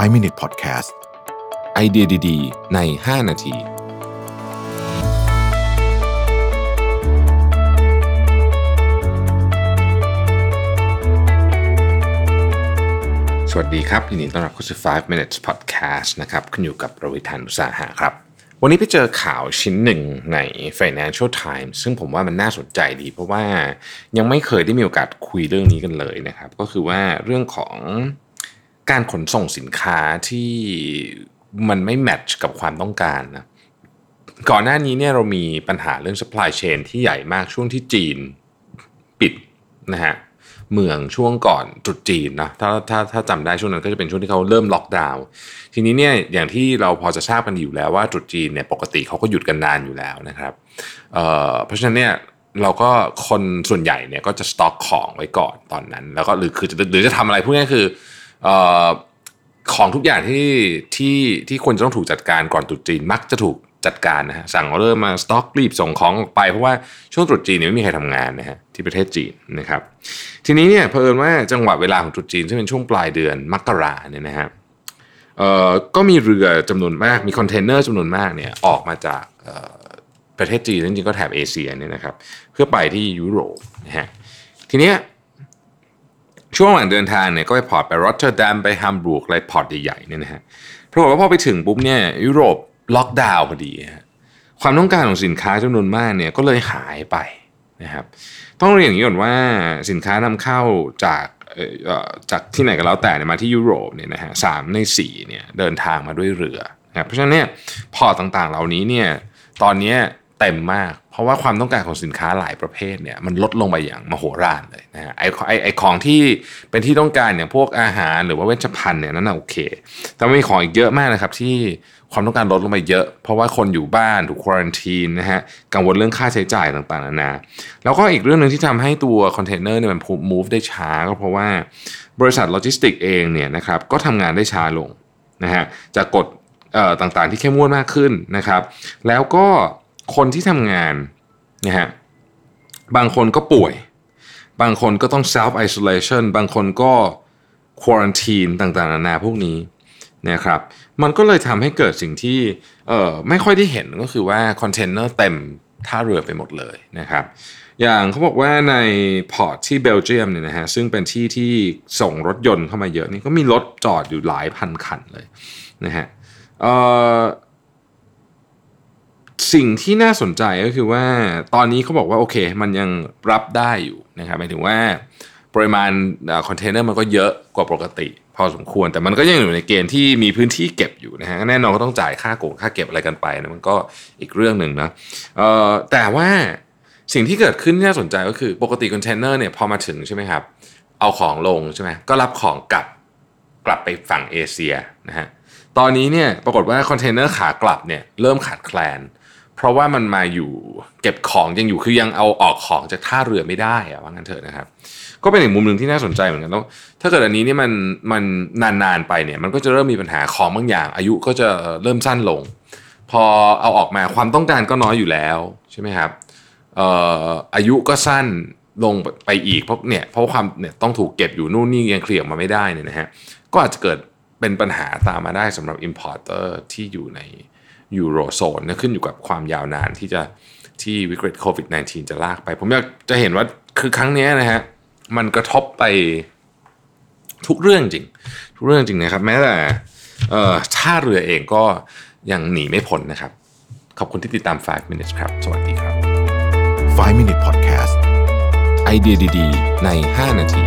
5 Minute Podcast ไอเดียดีๆ ใน 5 นาทีสวัสดีครับยินดีต้อนรับเข้าสู่ 5 minutes podcast นะครับคุณอยู่กับประวิทานอุตสาหะครับ วันนี้ไปเจอข่าวชิ้นหนึ่งใน Financial Times ซึ่งผมว่ามันน่าสนใจดี เพราะว่ายังไม่เคยได้มีโอกาสคุยเรื่องนี้กันเลยนะครับ ก็คือว่าเรื่องของ การขนส่งสินค้าที่มันไม่แมทช์กับความต้องการนะก่อนหน้านี้เนี่ยเรามีปัญหาเรื่อง supply chain ที่ใหญ่มากช่วงที่จีนปิดนะฮะเมืองช่วงก่อนตรุษจีนนะถ้าถ้าถ้าจำได้ช่วงนั้นก็จะเป็นช่วงที่เขาเริ่มล็อกดาวน์ทีนี้เนี่ยอย่างที่เราพอจะทราบกันอยู่แล้วว่าตรุษจีนเนี่ยปกติเขาก็หยุดกันนานอยู่แล้วนะครับเเพราะฉะนั้นเนี่ยเราก็คนส่วนใหญ่เนี่ยก็จะสต็อกของไว้ก่อนตอนนั้น แล้วก็หรือคือหรือจะทำอะไรพวกนี้คือ ของทุกอย่างที่ที่ที่ควรจะต้องถูกจัดการก่อนตรุษจีนมักจะถูกจัดการนะฮะสั่งออเดอร์มาสต็อกรีบส่งของออกไปเพราะว่าช่วงตรุษจีนเนี่ยไม่มีใครทำงานนะฮะที่ประเทศจีนนะครับ ทีนี้เนี่ยเผอิญว่าจังหวะเวลาของตรุษจีนซึ่งเป็นช่วงปลายเดือนมกราเนี่ยนะฮะเอ่อก็มีเรือจำนวนมากมีคอนเทนเนอร์จำนวนมากเนี่ยออกมาจากประเทศจีนจริงๆก็แถบเอเชียเนี่ยนะครับ เพื่อไปที่ยุโรปนะฮะทีเนี้ย ช่วงหลังเดินทางเนี่ยก็ไป port ไปรอตเตอร์ดัมไปฮัมบูร์กอะไร port ใหญ่ๆเนี่ยนะฮะปรากฏว่าพอไปถึงปุ๊บเนี่ยยุโรปล็อกดาวน์พอดีความต้องการของสินค้าจำนวนมากเนี่ยก็เลยหายไปนะครับต้องเรียนอย่างนี้ก่อนว่าสินค้านำเข้าจากจากที่ไหนก็แล้วแต่มาที่ยุโรปเนี่ยนะฮะสามในสี่เนี่ยเดินทางมาด้วยเรือนะเพราะฉะนั้นเนี่ยพอต่างๆเหล่านี้เนี่ยตอนนี้ เต็มมาก เพราะว่าความต้องการของสินค้าหลายประเภทเนี่ยมันลดลงไปอย่างมโหฬารเลยนะฮะไอไอไอของที่เป็นที่ต้องการอย่างพวกอาหารหรือว่าเวชภัณฑ์เนี่ยนั่นโอเค แต่มีของอีกเยอะมากนะครับที่ความต้องการลดลงไปเยอะ เพราะว่าคนอยู่บ้านถูก quarantine นะฮะกังวลเรื่องค่าใช้จ่ายต่างๆนานาแล้วก็อีกเรื่องหนึ่งที่ทำให้ตัวคอนเทนเนอร์เนี่ยมัน move ได้ช้าก็เพราะว่าบริษัทโลจิสติกเองเนี่ยนะครับก็ทำงานได้ช้าลงนะฮะจากกฎต่างๆที่เข้มงวดมากขึ้นนะครับ แล้วก็ คนที่ทำงานนะฮะบางคนก็ป่วย บางคนก็ต้อง self isolation บางคนก็ quarantine ต่างๆ นานาพวกนี้นะครับ มันก็เลยทำให้เกิดสิ่งที่เออไม่ค่อยได้เห็นก็คือว่าคอนเทนเนอร์เต็มท่าเรือไปหมดเลยนะครับอย่างเขาบอกว่าใน port ที่เบลเยียมเนี่ยนะฮะซึ่งเป็นที่ที่ส่งรถยนต์เข้ามาเยอะนี่ก็มีรถจอดอยู่หลายพันคันเลยนะฮะ สิ่งที่น่าสนใจก็คือว่าตอนนี้เขาบอกว่าโอเค มันยังรับได้อยู่นะครับหมายถึงว่าปริมาณคอนเทนเนอร์มันก็เยอะกว่าปกติ พอสมควรแต่มันก็ยังอยู่ในเกณฑ์ที่มีพื้นที่เก็บอยู่นะฮะแน่นอนก็ต้องจ่ายค่าโกดังค่าเก็บอะไรกันไปนะมันก็อีกเรื่องหนึ่งนะแต่ว่าสิ่งที่เกิดขึ้นที่น่าสนใจก็คือปกติคอนเทนเนอร์เนี่ยพอมาถึงใช่ไหมครับเอาของลงใช่ไหมก็รับของกลับกลับไปฝั่งเอเชียนะฮะตอนนี้เนี่ยปรากฏว่าคอนเทนเนอร์ขากลับเนี่ยเริ่มขาดแคลน เพราะว่ามันมาอยู่เก็บของยังอยู่คือยังเอาออกของจากท่าเรือไม่ได้อะว่างั้นเถอะนะครับ ก็เป็นอีกมุมหนึ่งที่น่าสนใจเหมือนกันแล้วถ้าเกิดอันนี้นี่มันมันนานๆไปเนี่ย มันก็จะเริ่มมีปัญหาของบางอย่าง อายุก็จะเริ่มสั้นลง พอเอาออกมาความต้องการก็น้อยอยู่แล้วใช่ไหมครับอายุก็สั้นลงไปอีกเพราะเนี่ยเพราะความเนี่ยต้องถูกเก็บอยู่นู่นนี่ยังเคลียร์มาไม่ได้เนี่ยนะฮะก็อาจจะเกิดเป็นปัญหาตามมาได้สำหรับ importer ที่อยู่ใน ยูโรโซนนะขึ้นอยู่กับความยาวนานที่จะที่วิกฤตโควิด -19 จะลากไป ผมอยากจะเห็นว่าคือครั้งนี้นะฮะมันกระทบไปทุกเรื่องจริง ทุกเรื่องจริงนะครับ แม้แต่ท่าเรือเองก็ยังหนีไม่พ้นนะครับ ขอบคุณที่ติดตาม 5 minutes ครับ สวัสดีครับ 5 minute podcast ไอเดียดีๆ ใน 5 นาที